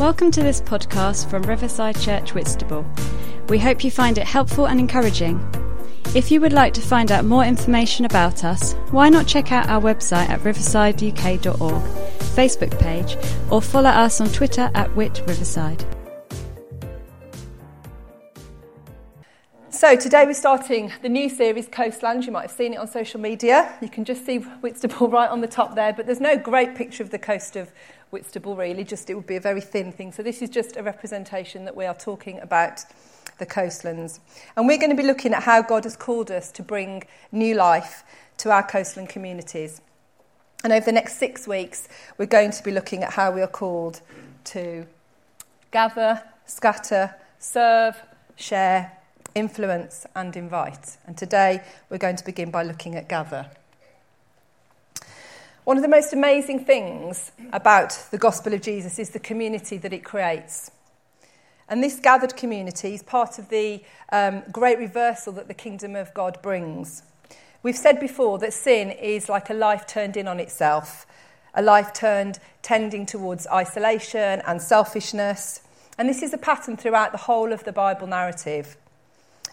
Welcome to this podcast from Riverside Church Whitstable. We hope you find it helpful and encouraging. If you would like to find out more information about us, why not check out our website at riversideuk.org, Facebook page, or follow us on Twitter at Whit Riverside. So today we're starting the new series Coastlands. You might have seen it on social media. You can just see Whitstable right on the top there, but there's no great picture of the coast of Whitstable really, just it would be a very thin thing. So this is just a representation that we are talking about the coastlands. And we're going to be looking at how God has called us to bring new life to our coastland communities. And over the next six weeks, we're going to be looking at how we are called to gather, scatter, serve, share, influence, and invite. And today, we're going to begin by looking at gather. One of the most amazing things about the gospel of Jesus is the community that it creates. And this gathered community is part of the um, great reversal that the kingdom of God brings. We've said before that sin is like a life turned in on itself, a life turned tending towards isolation and selfishness. And this is a pattern throughout the whole of the Bible narrative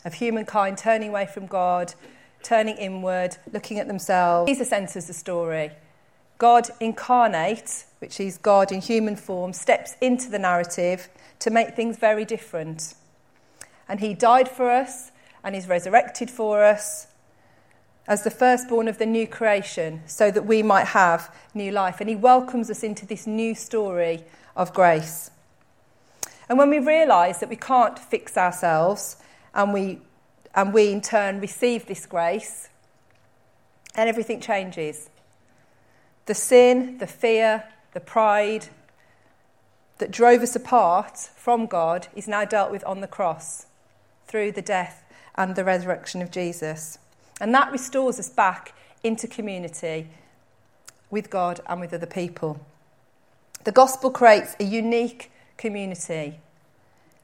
of humankind turning away from God, turning inward, looking at themselves. Jesus enters the story. God incarnate, which is God in human form, steps into the narrative to make things very different. And he died for us and is resurrected for us as the firstborn of the new creation so that we might have new life. And he welcomes us into this new story of grace. And when we realise that we can't fix ourselves and we, and we in turn receive this grace, and everything changes. The sin, the fear, the pride that drove us apart from God is now dealt with on the cross through the death and the resurrection of Jesus. And that restores us back into community with God and with other people. The gospel creates a unique community,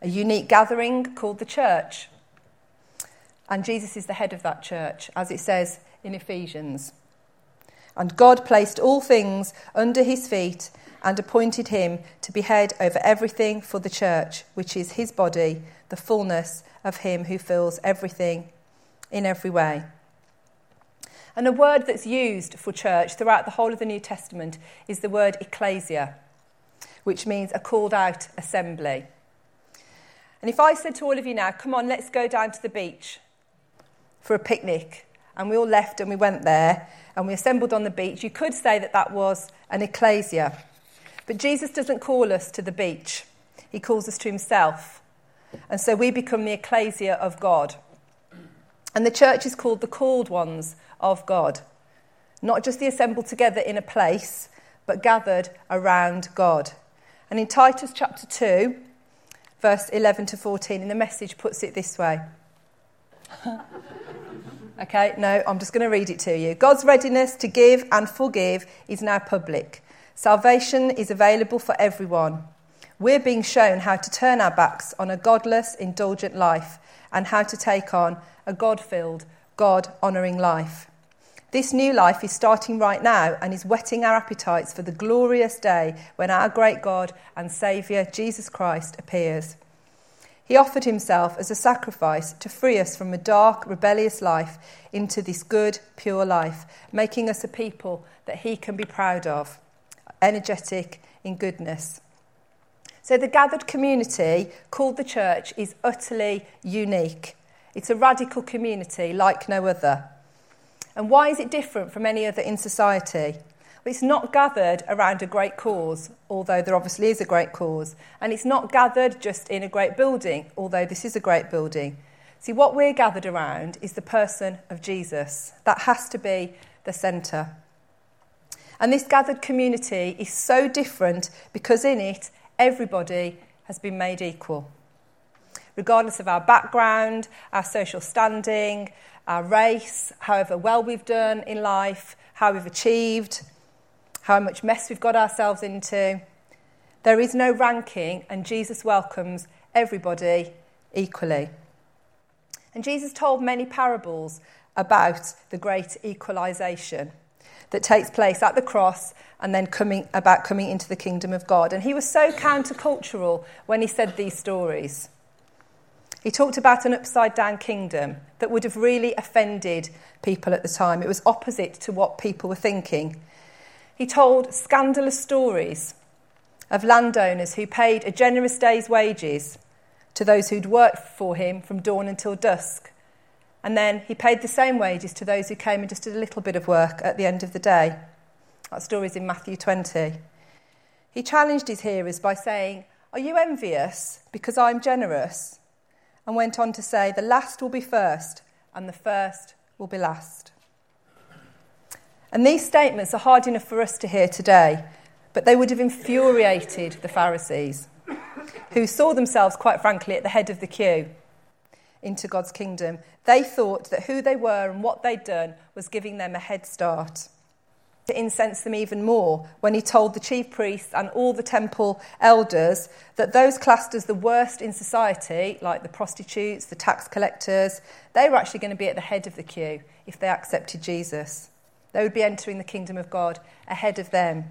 a unique gathering called the church. And Jesus is the head of that church, as it says in Ephesians. And God placed all things under his feet and appointed him to be head over everything for the church, which is his body, the fullness of him who fills everything in every way. And a word that's used for church throughout the whole of the New Testament is the word ecclesia, which means a called out assembly. And if I said to all of you now, come on, let's go down to the beach for a picnic, and we all left and we went there, and we assembled on the beach, you could say that that was an ecclesia. But Jesus doesn't call us to the beach, he calls us to himself. And so we become the ecclesia of God. And the church is called the called ones of God. Not just the assembled together in a place, but gathered around God. And in Titus chapter 2, verse 11 to 14, in the message puts it this way Okay, no, I'm just going to read it to you. God's readiness to give and forgive is now public. Salvation is available for everyone. We're being shown how to turn our backs on a godless, indulgent life and how to take on a God filled, God honouring life. This new life is starting right now and is whetting our appetites for the glorious day when our great God and Saviour, Jesus Christ, appears. He offered himself as a sacrifice to free us from a dark, rebellious life into this good, pure life, making us a people that he can be proud of, energetic in goodness. So, the gathered community called the church is utterly unique. It's a radical community like no other. And why is it different from any other in society? It's not gathered around a great cause, although there obviously is a great cause. And it's not gathered just in a great building, although this is a great building. See, what we're gathered around is the person of Jesus. That has to be the centre. And this gathered community is so different because in it, everybody has been made equal. Regardless of our background, our social standing, our race, however well we've done in life, how we've achieved, how much mess we've got ourselves into. There is no ranking, and Jesus welcomes everybody equally. And Jesus told many parables about the great equalization. that takes place at the cross and then coming about coming into the kingdom of God. And he was so countercultural when he said these stories. He talked about an upside down kingdom that would have really offended people at the time. It was opposite to what people were thinking. He told scandalous stories of landowners who paid a generous day's wages to those who'd worked for him from dawn until dusk. And then he paid the same wages to those who came and just did a little bit of work at the end of the day. That story is in Matthew 20. He challenged his hearers by saying, Are you envious because I'm generous? And went on to say, The last will be first, and the first will be last. And these statements are hard enough for us to hear today, but they would have infuriated the Pharisees, who saw themselves, quite frankly, at the head of the queue into God's kingdom. They thought that who they were and what they'd done was giving them a head start to incense them even more when he told the chief priests and all the temple elders that those classed as the worst in society, like the prostitutes, the tax collectors, they were actually going to be at the head of the queue if they accepted Jesus. They would be entering the kingdom of God ahead of them.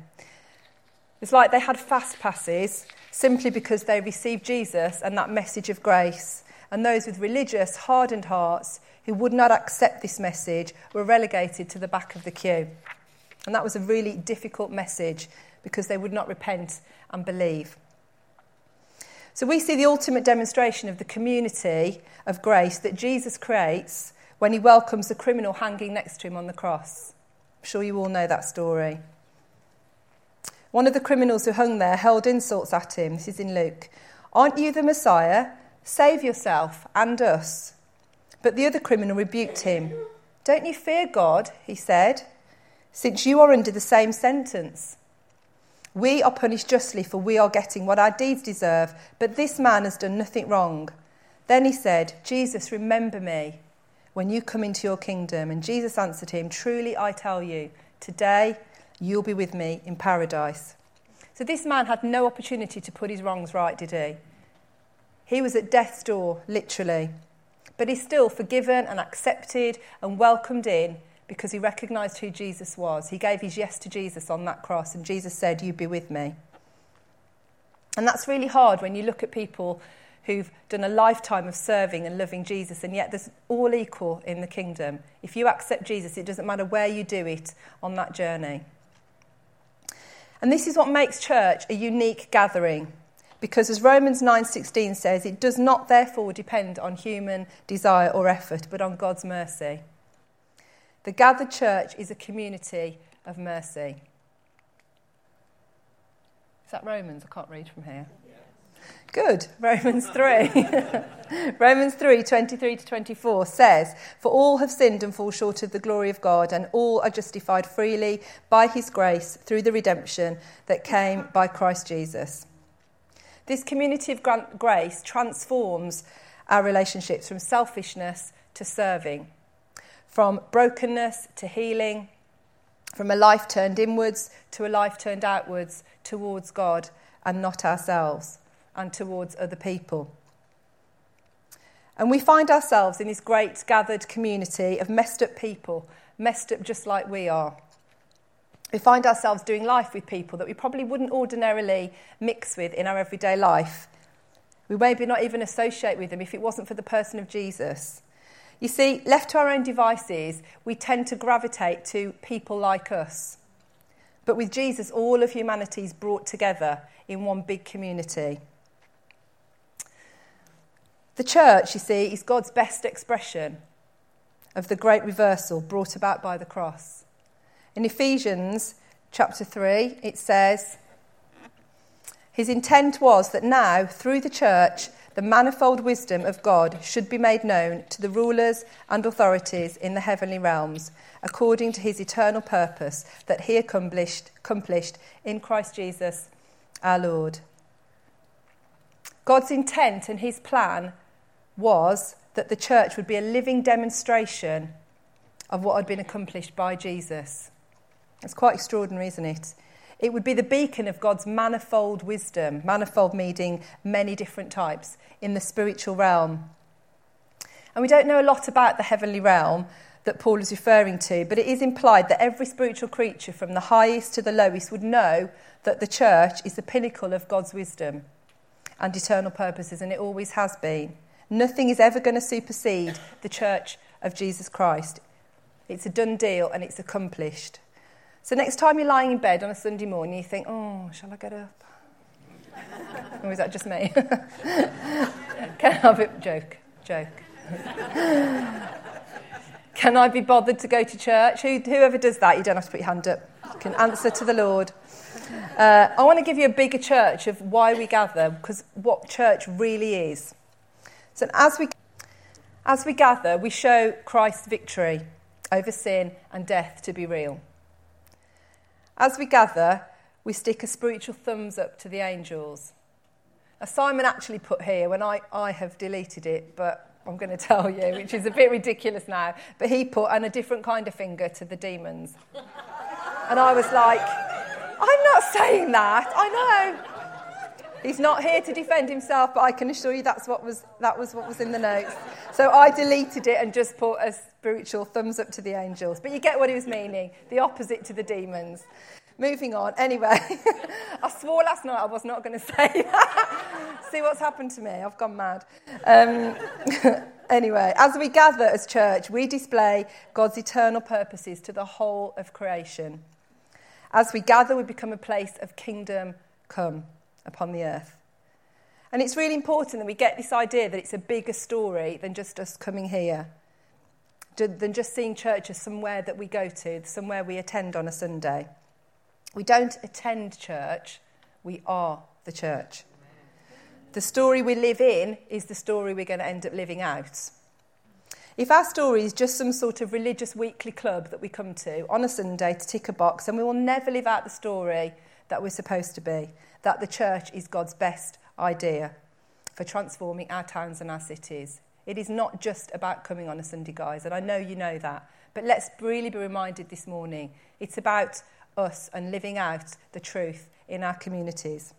It's like they had fast passes simply because they received Jesus and that message of grace. And those with religious, hardened hearts who would not accept this message were relegated to the back of the queue. And that was a really difficult message because they would not repent and believe. So we see the ultimate demonstration of the community of grace that Jesus creates when he welcomes the criminal hanging next to him on the cross. I'm sure you all know that story. One of the criminals who hung there hurled insults at him. This is in Luke. Aren't you the Messiah? Save yourself and us. But the other criminal rebuked him. Don't you fear God, he said since you are under the same sentence. We are punished justly, for we are getting what our deeds deserve, but this man has done nothing wrong. Then he said, Jesus, remember me when you come into your kingdom. And Jesus answered him, Truly I tell you, today you'll be with me in paradise. So this man had no opportunity to put his wrongs right, did he? He was at death's door, literally. But he's still forgiven and accepted and welcomed in because he recognized who Jesus was. He gave his yes to Jesus on that cross, and Jesus said, You be with me. And that's really hard when you look at people who've done a lifetime of serving and loving Jesus, and yet there's all equal in the kingdom. If you accept Jesus, it doesn't matter where you do it on that journey. And this is what makes church a unique gathering. Because as Romans 9:16 says, it does not therefore depend on human desire or effort, but on God's mercy. The gathered church is a community of mercy. Is that Romans? I can't read from here. Good. Romans 3. Romans 3 23 to 24 says, For all have sinned and fall short of the glory of God, and all are justified freely by his grace through the redemption that came by Christ Jesus. This community of grace transforms our relationships from selfishness to serving from brokenness to healing, from a life turned inwards to a life turned outwards towards God and not ourselves, and towards other people. And we find ourselves in this great gathered community of messed up people, messed up just like we are. We find ourselves doing life with people that we probably wouldn't ordinarily mix with in our everyday life. We maybe not even associate with them if it wasn't for the person of Jesus. You see, left to our own devices, we tend to gravitate to people like us. But with Jesus, all of humanity is brought together in one big community. The church, you see, is God's best expression of the great reversal brought about by the cross. In Ephesians chapter 3, it says, His intent was that now, through the church, the manifold wisdom of God should be made known to the rulers and authorities in the heavenly realms, according to his eternal purpose that he accomplished, accomplished in Christ Jesus our Lord. God's intent and his plan was that the church would be a living demonstration of what had been accomplished by Jesus. It's quite extraordinary, isn't it? It would be the beacon of God's manifold wisdom, manifold meaning many different types, in the spiritual realm. And we don't know a lot about the heavenly realm, that Paul is referring to, but it is implied that every spiritual creature, from the highest to the lowest, would know that the church is the pinnacle of God's wisdom and eternal purposes, and it always has been. Nothing is ever going to supersede the church of Jesus Christ. It's a done deal and it's accomplished. So, next time you're lying in bed on a Sunday morning, you think, oh, shall I get up? or is that just me? Can I have a joke? Joke. Can I be bothered to go to church? Who, whoever does that, you don't have to put your hand up. You can answer to the Lord. Uh, I want to give you a bigger church of why we gather, because what church really is. So as we, as we gather, we show Christ's victory over sin and death to be real. As we gather, we stick a spiritual thumbs up to the angels. Now, Simon actually put here, when I, I have deleted it, but I'm going to tell you, which is a bit ridiculous now, but he put and a different kind of finger to the demons. And I was like, I'm not saying that. I know. He's not here to defend himself, but I can assure you that's what was, that was what was in the notes. So I deleted it and just put a spiritual thumbs up to the angels. But you get what he was meaning the opposite to the demons. Moving on. Anyway, I swore last night I was not going to say that. See what's happened to me? I've gone mad. Um, anyway, as we gather as church, we display God's eternal purposes to the whole of creation. As we gather, we become a place of kingdom come upon the earth. And it's really important that we get this idea that it's a bigger story than just us coming here, than just seeing church as somewhere that we go to, somewhere we attend on a Sunday. We don't attend church, we are the church. The story we live in is the story we're going to end up living out. If our story is just some sort of religious weekly club that we come to on a Sunday to tick a box, then we will never live out the story that we're supposed to be that the church is God's best idea for transforming our towns and our cities. It is not just about coming on a Sunday, guys, and I know you know that. But let's really be reminded this morning it's about us and living out the truth in our communities.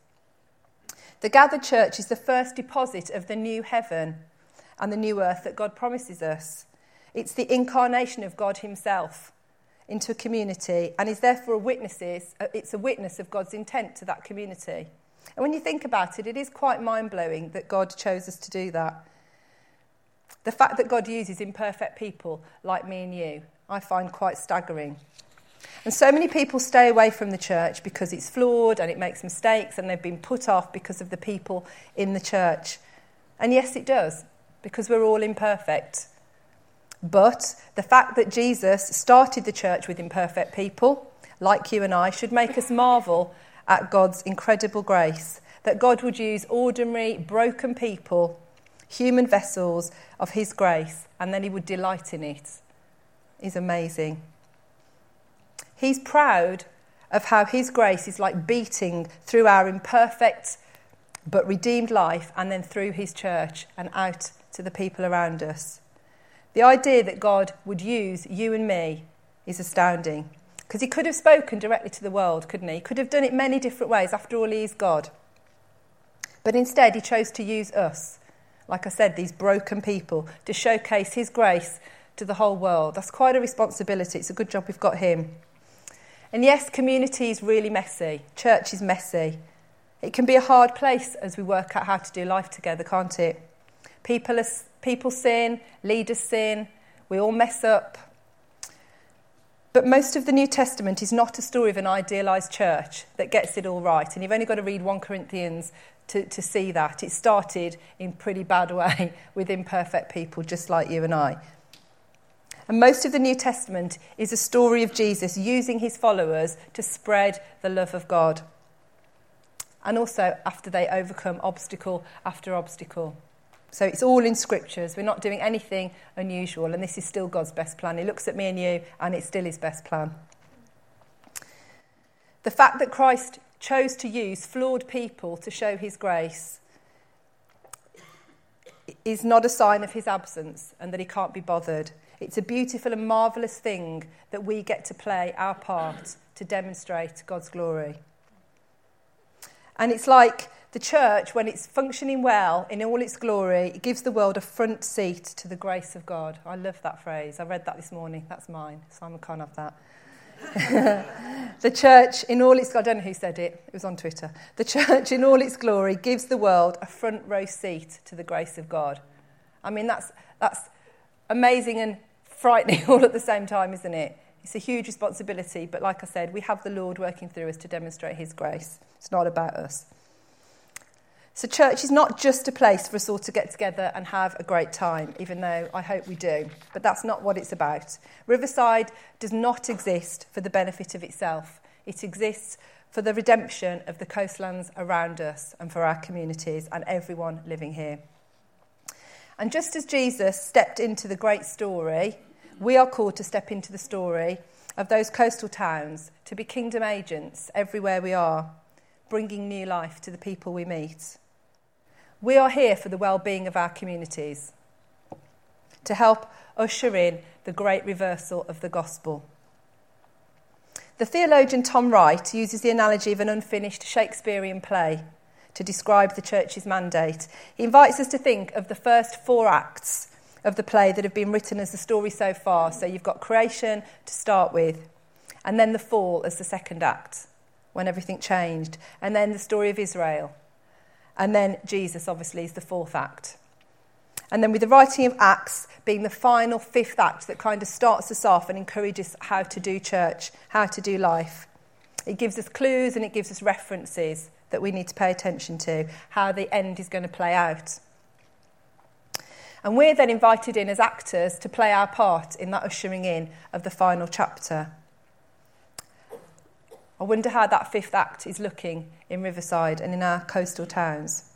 The gathered church is the first deposit of the new heaven and the new earth that God promises us. It's the incarnation of God Himself into a community and is therefore a witnesses, uh, it's a witness of God's intent to that community. And when you think about it, it is quite mind blowing that God chose us to do that. The fact that God uses imperfect people like me and you, I find quite staggering. And so many people stay away from the church because it's flawed and it makes mistakes and they've been put off because of the people in the church. And yes, it does, because we're all imperfect. But the fact that Jesus started the church with imperfect people, like you and I, should make us marvel at God's incredible grace. That God would use ordinary, broken people, human vessels of His grace, and then He would delight in it, is amazing. He's proud of how His grace is like beating through our imperfect but redeemed life and then through His church and out to the people around us. The idea that God would use you and me is astounding. Because he could have spoken directly to the world, couldn't he? He could have done it many different ways. After all, he is God. But instead, he chose to use us, like I said, these broken people, to showcase his grace to the whole world. That's quite a responsibility. It's a good job we've got him. And yes, community is really messy, church is messy. It can be a hard place as we work out how to do life together, can't it? People, are, people sin, leaders sin, we all mess up. But most of the New Testament is not a story of an idealised church that gets it all right. And you've only got to read 1 Corinthians to, to see that. It started in pretty bad way with imperfect people just like you and I. And most of the New Testament is a story of Jesus using his followers to spread the love of God. And also after they overcome obstacle after obstacle. So it's all in scriptures. We're not doing anything unusual, and this is still God's best plan. He looks at me and you, and it's still his best plan. The fact that Christ chose to use flawed people to show his grace is not a sign of his absence and that he can't be bothered. It's a beautiful and marvellous thing that we get to play our part to demonstrate God's glory. And it's like The church, when it's functioning well in all its glory, it gives the world a front seat to the grace of God. I love that phrase. I read that this morning. That's mine. Simon can't have that. the church, in all its, I don't know who said it, it was on Twitter. The church, in all its glory, gives the world a front row seat to the grace of God. I mean, that's, that's amazing and frightening all at the same time, isn't it? It's a huge responsibility, but like I said, we have the Lord working through us to demonstrate His grace. It's not about us. So, church is not just a place for us all to get together and have a great time, even though I hope we do. But that's not what it's about. Riverside does not exist for the benefit of itself, it exists for the redemption of the coastlands around us and for our communities and everyone living here. And just as Jesus stepped into the great story, we are called to step into the story of those coastal towns, to be kingdom agents everywhere we are, bringing new life to the people we meet. We are here for the well-being of our communities, to help usher in the great reversal of the gospel. The theologian Tom Wright uses the analogy of an unfinished Shakespearean play to describe the church's mandate. He invites us to think of the first four acts of the play that have been written as the story so far. So you've got creation to start with, and then the fall as the second act, when everything changed, and then the story of Israel and then Jesus, obviously, is the fourth act. And then with the writing of Acts being the final fifth act that kind of starts us off and encourages how to do church, how to do life. It gives us clues and it gives us references that we need to pay attention to, how the end is going to play out. And we're then invited in as actors to play our part in that ushering in of the final chapter. I wonder how that fifth act is looking in Riverside and in our coastal towns.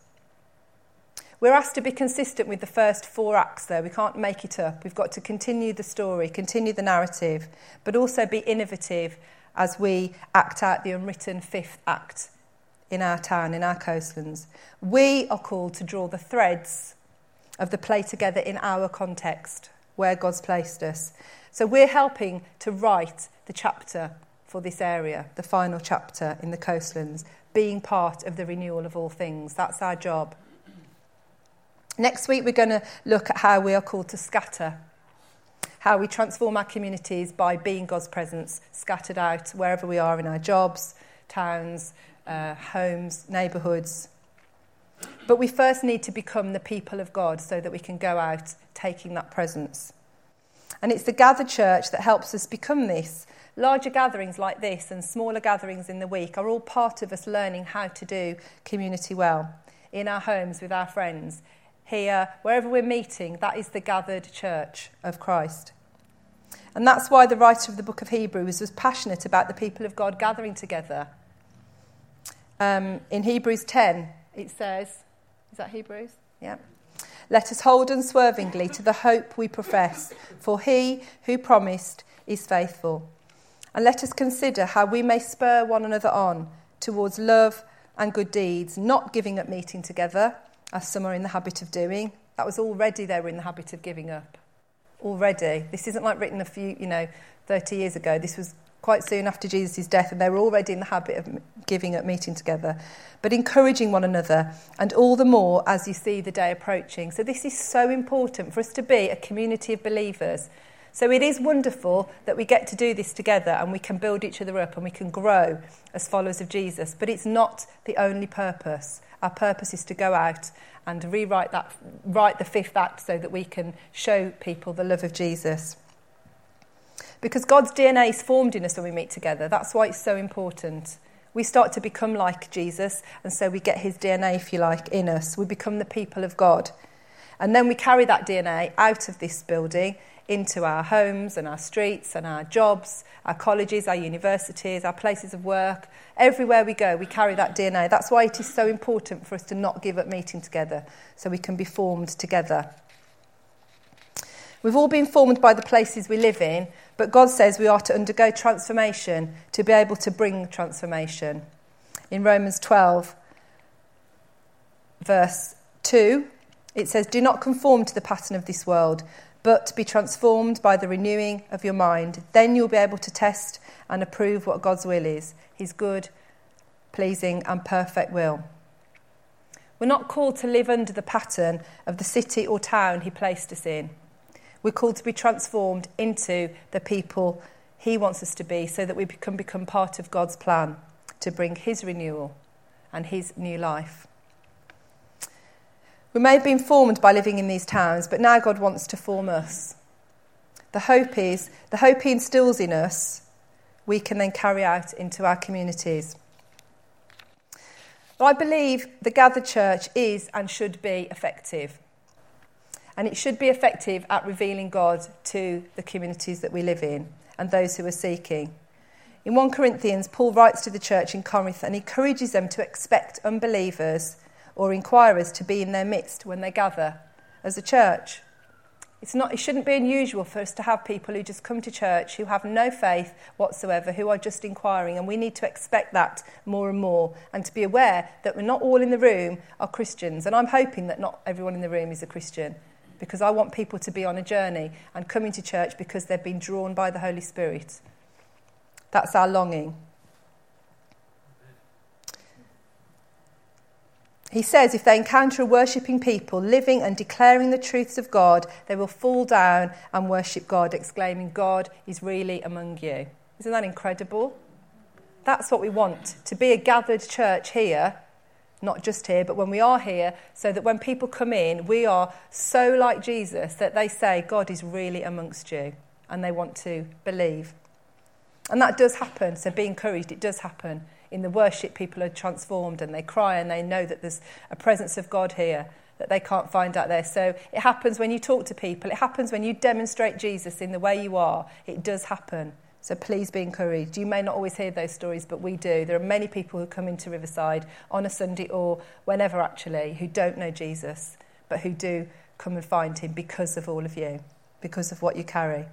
We're asked to be consistent with the first four acts, though. We can't make it up. We've got to continue the story, continue the narrative, but also be innovative as we act out the unwritten fifth act in our town, in our coastlands. We are called to draw the threads of the play together in our context, where God's placed us. So we're helping to write the chapter for this area, the final chapter in the coastlands, being part of the renewal of all things. That's our job. Next week, we're going to look at how we are called to scatter, how we transform our communities by being God's presence scattered out wherever we are in our jobs, towns, uh, homes, neighbourhoods. But we first need to become the people of God so that we can go out taking that presence. And it's the gathered church that helps us become this Larger gatherings like this and smaller gatherings in the week are all part of us learning how to do community well in our homes with our friends. Here, wherever we're meeting, that is the gathered church of Christ. And that's why the writer of the book of Hebrews was passionate about the people of God gathering together. Um, in Hebrews 10, it says, is that Hebrews? Yeah. Let us hold unswervingly to the hope we profess, for he who promised is faithful. And let us consider how we may spur one another on towards love and good deeds, not giving up meeting together, as some are in the habit of doing. That was already they were in the habit of giving up. Already. This isn't like written a few, you know, 30 years ago. This was quite soon after Jesus' death, and they were already in the habit of giving up meeting together, but encouraging one another, and all the more as you see the day approaching. So, this is so important for us to be a community of believers so it is wonderful that we get to do this together and we can build each other up and we can grow as followers of Jesus. But it's not the only purpose. Our purpose is to go out and rewrite that, write the fifth act so that we can show people the love of Jesus. Because God's DNA is formed in us when we meet together. That's why it's so important. We start to become like Jesus, and so we get his DNA, if you like, in us. We become the people of God. And then we carry that DNA out of this building into our homes and our streets and our jobs, our colleges, our universities, our places of work. Everywhere we go, we carry that DNA. That's why it is so important for us to not give up meeting together so we can be formed together. We've all been formed by the places we live in, but God says we are to undergo transformation to be able to bring transformation. In Romans 12, verse 2, it says, Do not conform to the pattern of this world but be transformed by the renewing of your mind. Then you'll be able to test and approve what God's will is his good, pleasing, and perfect will. We're not called to live under the pattern of the city or town He placed us in. We're called to be transformed into the people He wants us to be so that we can become part of God's plan to bring His renewal and His new life. We may have been formed by living in these towns, but now God wants to form us. The hope is, the hope He instills in us, we can then carry out into our communities. But I believe the gathered church is and should be effective. And it should be effective at revealing God to the communities that we live in and those who are seeking. In 1 Corinthians, Paul writes to the church in Corinth and encourages them to expect unbelievers or inquirers to be in their midst when they gather as a church. It's not, it shouldn't be unusual for us to have people who just come to church who have no faith whatsoever, who are just inquiring, and we need to expect that more and more and to be aware that we're not all in the room are Christians. And I'm hoping that not everyone in the room is a Christian because I want people to be on a journey and coming to church because they've been drawn by the Holy Spirit. That's our longing. He says if they encounter a worshipping people living and declaring the truths of God, they will fall down and worship God, exclaiming, God is really among you. Isn't that incredible? That's what we want to be a gathered church here, not just here, but when we are here, so that when people come in, we are so like Jesus that they say, God is really amongst you, and they want to believe. And that does happen, so be encouraged, it does happen in the worship, people are transformed and they cry and they know that there's a presence of God here that they can't find out there. So it happens when you talk to people, it happens when you demonstrate Jesus in the way you are. It does happen. So please be encouraged. You may not always hear those stories, but we do. There are many people who come into Riverside on a Sunday or whenever actually who don't know Jesus, but who do come and find him because of all of you, because of what you carry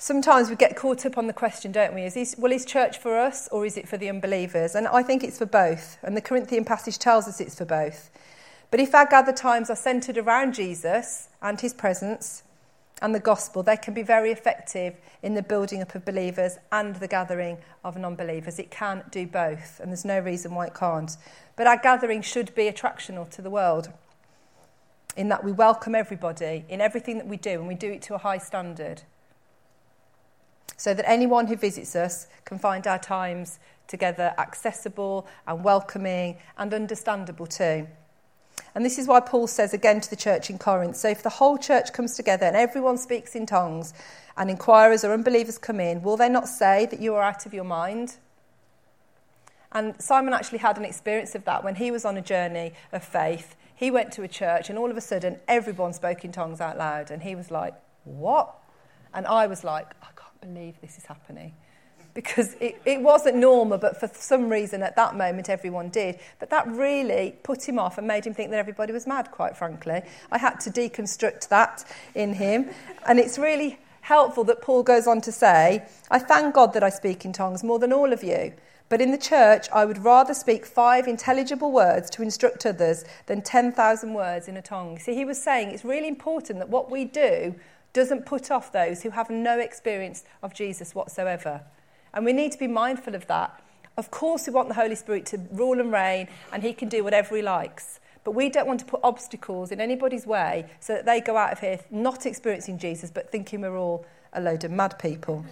sometimes we get caught up on the question, don't we? Is this, well, is church for us or is it for the unbelievers? And I think it's for both. And the Corinthian passage tells us it's for both. But if our gathered times are centred around Jesus and his presence and the gospel, they can be very effective in the building up of believers and the gathering of non believers. It can do both, and there's no reason why it can't. But our gathering should be attractional to the world in that we welcome everybody in everything that we do, and we do it to a high standard so that anyone who visits us can find our times together accessible and welcoming and understandable too. And this is why Paul says again to the church in Corinth so if the whole church comes together and everyone speaks in tongues, and inquirers or unbelievers come in, will they not say that you are out of your mind? And Simon actually had an experience of that when he was on a journey of faith. He went to a church, and all of a sudden, everyone spoke in tongues out loud. And he was like, What? And I was like, believe this is happening. Because it, it wasn't normal, but for some reason at that moment everyone did. But that really put him off and made him think that everybody was mad, quite frankly. I had to deconstruct that in him. And it's really helpful that Paul goes on to say, I thank God that I speak in tongues more than all of you. But in the church, I would rather speak five intelligible words to instruct others than 10,000 words in a tongue. See, he was saying it's really important that what we do doesn't put off those who have no experience of Jesus whatsoever. And we need to be mindful of that. Of course, we want the Holy Spirit to rule and reign, and He can do whatever He likes. But we don't want to put obstacles in anybody's way so that they go out of here not experiencing Jesus, but thinking we're all a load of mad people.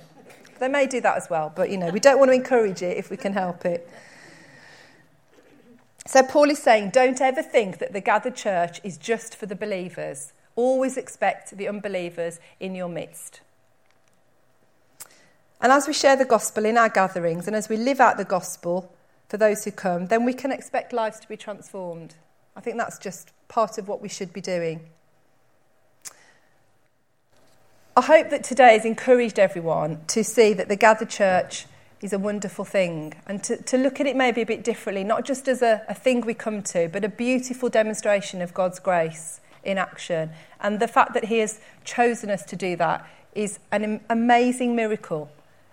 They may do that as well, but you know, we don't want to encourage it if we can help it. So, Paul is saying, don't ever think that the gathered church is just for the believers. Always expect the unbelievers in your midst. And as we share the gospel in our gatherings and as we live out the gospel for those who come, then we can expect lives to be transformed. I think that's just part of what we should be doing. I hope that today has encouraged everyone to see that the gathered church is a wonderful thing and to, to look at it maybe a bit differently, not just as a, a thing we come to, but a beautiful demonstration of God's grace in action. And the fact that He has chosen us to do that is an amazing miracle.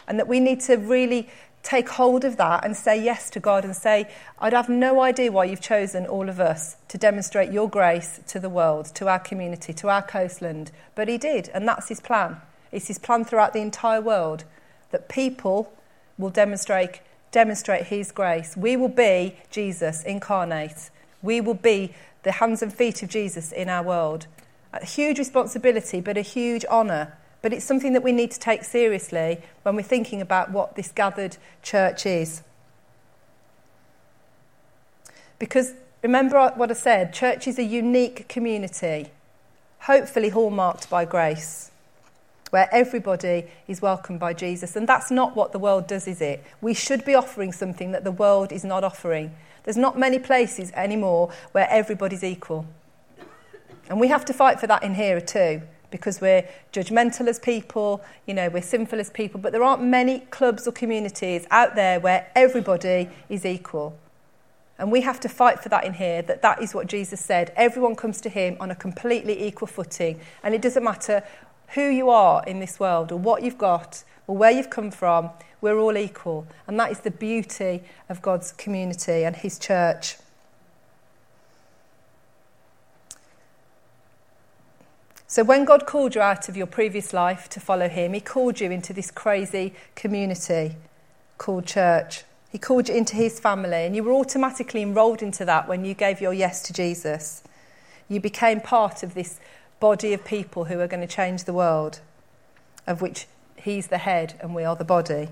And that we need to really take hold of that and say yes to God and say, I'd have no idea why you've chosen all of us to demonstrate your grace to the world, to our community, to our coastland. But He did, and that's His plan. It's His plan throughout the entire world that people will demonstrate demonstrate His grace. We will be Jesus incarnate. We will be the hands and feet of Jesus in our world. A huge responsibility, but a huge honour. But it's something that we need to take seriously when we're thinking about what this gathered church is. Because remember what I said church is a unique community, hopefully hallmarked by grace, where everybody is welcomed by Jesus. And that's not what the world does, is it? We should be offering something that the world is not offering. There's not many places anymore where everybody's equal. And we have to fight for that in here too, because we're judgmental as people, you know, we're sinful as people, but there aren't many clubs or communities out there where everybody is equal. And we have to fight for that in here, that that is what Jesus said. Everyone comes to him on a completely equal footing. And it doesn't matter who you are in this world or what you've got or where you've come from, we're all equal. And that is the beauty of God's community and his church. So, when God called you out of your previous life to follow Him, He called you into this crazy community called church. He called you into His family, and you were automatically enrolled into that when you gave your yes to Jesus. You became part of this body of people who are going to change the world, of which He's the head and we are the body.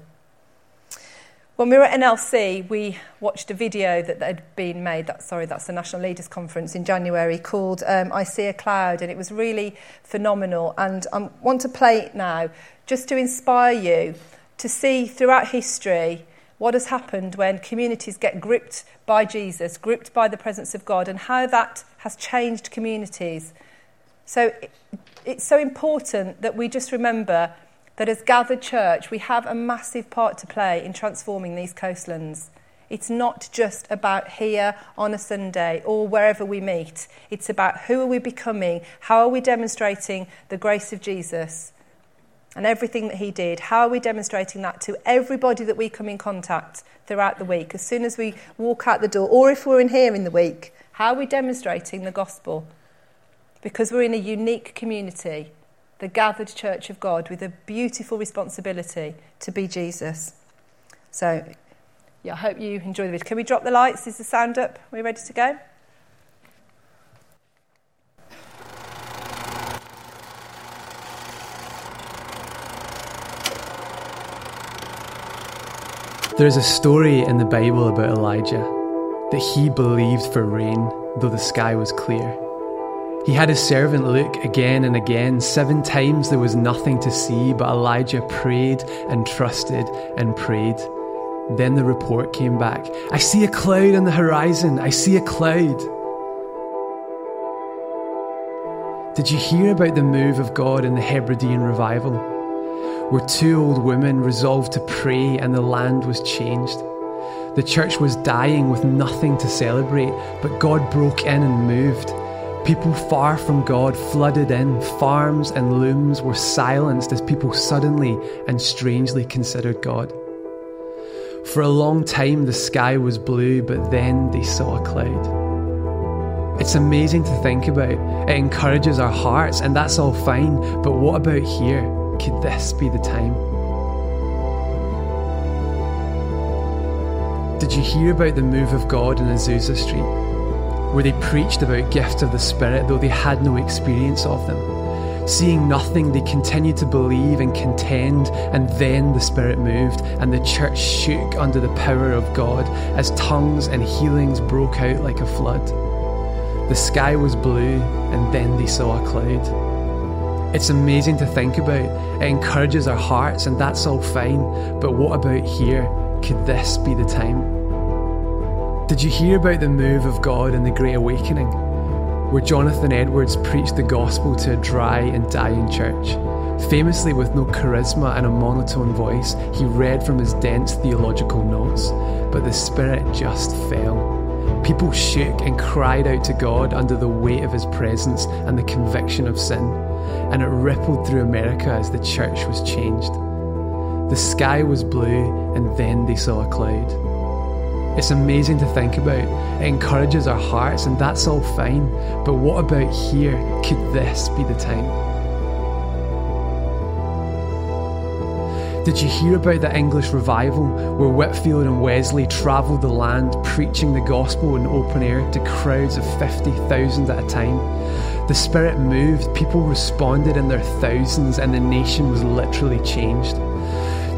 When we were at NLC, we watched a video that had been made. That, sorry, that's the National Leaders Conference in January called um, I See a Cloud, and it was really phenomenal. And I want to play it now just to inspire you to see throughout history what has happened when communities get gripped by Jesus, gripped by the presence of God, and how that has changed communities. So it's so important that we just remember that as gathered church, we have a massive part to play in transforming these coastlands. It's not just about here on a Sunday or wherever we meet. It's about who are we becoming? How are we demonstrating the grace of Jesus and everything that he did? How are we demonstrating that to everybody that we come in contact throughout the week? As soon as we walk out the door, or if we're in here in the week, how are we demonstrating the gospel? Because we're in a unique community the gathered church of God with a beautiful responsibility to be Jesus. So, yeah, I hope you enjoy the video. Can we drop the lights? Is the sound up? Are we ready to go? There's a story in the Bible about Elijah that he believed for rain, though the sky was clear. He had his servant look again and again. Seven times there was nothing to see, but Elijah prayed and trusted and prayed. Then the report came back I see a cloud on the horizon. I see a cloud. Did you hear about the move of God in the Hebridean revival? Where two old women resolved to pray and the land was changed. The church was dying with nothing to celebrate, but God broke in and moved. People far from God flooded in, farms and looms were silenced as people suddenly and strangely considered God. For a long time, the sky was blue, but then they saw a cloud. It's amazing to think about. It encourages our hearts, and that's all fine. But what about here? Could this be the time? Did you hear about the move of God in Azusa Street? Where they preached about gifts of the Spirit, though they had no experience of them. Seeing nothing, they continued to believe and contend, and then the Spirit moved, and the church shook under the power of God as tongues and healings broke out like a flood. The sky was blue, and then they saw a cloud. It's amazing to think about. It encourages our hearts, and that's all fine. But what about here? Could this be the time? Did you hear about the move of God in the Great Awakening, where Jonathan Edwards preached the gospel to a dry and dying church? Famously, with no charisma and a monotone voice, he read from his dense theological notes, but the Spirit just fell. People shook and cried out to God under the weight of his presence and the conviction of sin, and it rippled through America as the church was changed. The sky was blue, and then they saw a cloud. It's amazing to think about. It encourages our hearts, and that's all fine. But what about here? Could this be the time? Did you hear about the English revival where Whitefield and Wesley travelled the land preaching the gospel in open air to crowds of 50,000 at a time? The Spirit moved, people responded in their thousands, and the nation was literally changed.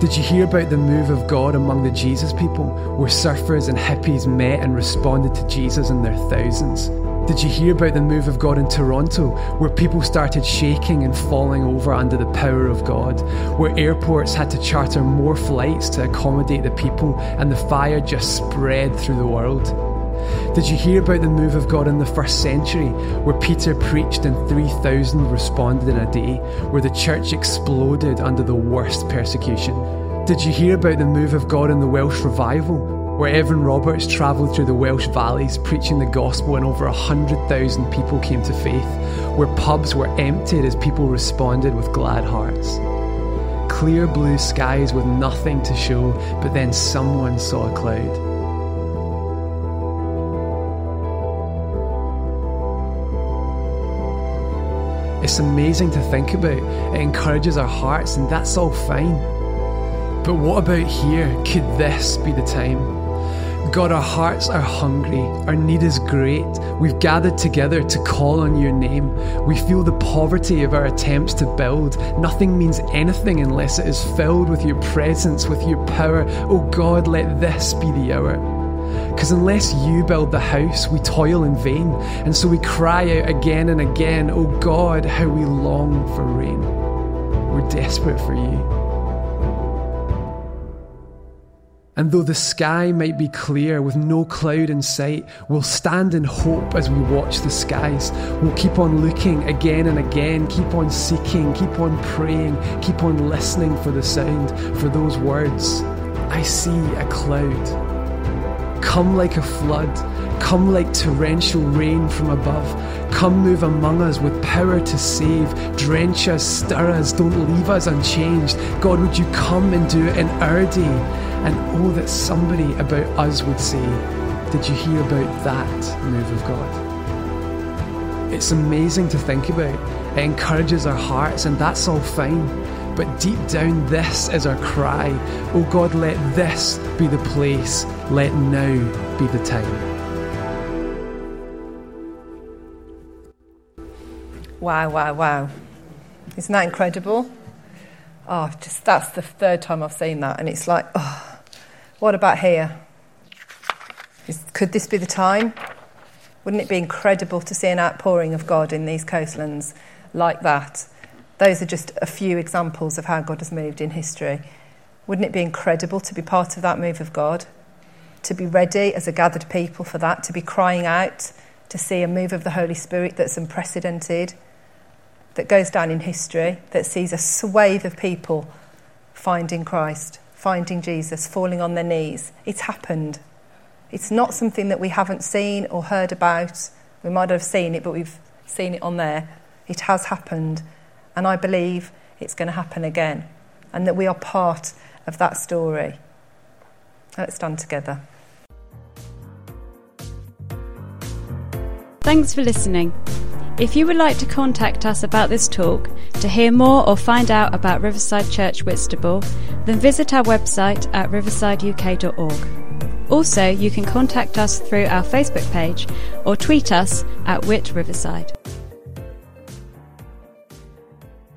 Did you hear about the move of God among the Jesus people, where surfers and hippies met and responded to Jesus in their thousands? Did you hear about the move of God in Toronto, where people started shaking and falling over under the power of God, where airports had to charter more flights to accommodate the people, and the fire just spread through the world? Did you hear about the move of God in the first century, where Peter preached and 3,000 responded in a day, where the church exploded under the worst persecution? Did you hear about the move of God in the Welsh revival, where Evan Roberts travelled through the Welsh valleys preaching the gospel and over 100,000 people came to faith, where pubs were emptied as people responded with glad hearts? Clear blue skies with nothing to show, but then someone saw a cloud. It's amazing to think about. It encourages our hearts, and that's all fine. But what about here? Could this be the time? God, our hearts are hungry. Our need is great. We've gathered together to call on your name. We feel the poverty of our attempts to build. Nothing means anything unless it is filled with your presence, with your power. Oh God, let this be the hour. Because unless you build the house, we toil in vain. And so we cry out again and again, Oh God, how we long for rain. We're desperate for you. And though the sky might be clear with no cloud in sight, we'll stand in hope as we watch the skies. We'll keep on looking again and again, keep on seeking, keep on praying, keep on listening for the sound, for those words. I see a cloud. Come like a flood. Come like torrential rain from above. Come move among us with power to save. Drench us, stir us, don't leave us unchanged. God, would you come and do it in our day? And oh, that somebody about us would say, Did you hear about that move of God? It's amazing to think about. It encourages our hearts, and that's all fine. But deep down, this is our cry. Oh God, let this be the place. Let now be the time. Wow, wow, wow. Isn't that incredible? Oh, just that's the third time I've seen that, and it's like, oh, what about here? Is, could this be the time? Wouldn't it be incredible to see an outpouring of God in these coastlands like that? Those are just a few examples of how God has moved in history. Wouldn't it be incredible to be part of that move of God? To be ready as a gathered people for that, to be crying out to see a move of the Holy Spirit that's unprecedented, that goes down in history, that sees a swathe of people finding Christ, finding Jesus, falling on their knees. It's happened. It's not something that we haven't seen or heard about. We might have seen it, but we've seen it on there. It has happened. And I believe it's going to happen again and that we are part of that story. Let's stand together. Thanks for listening. If you would like to contact us about this talk, to hear more or find out about Riverside Church Whitstable, then visit our website at riversideuk.org. Also, you can contact us through our Facebook page or tweet us at Whit Riverside.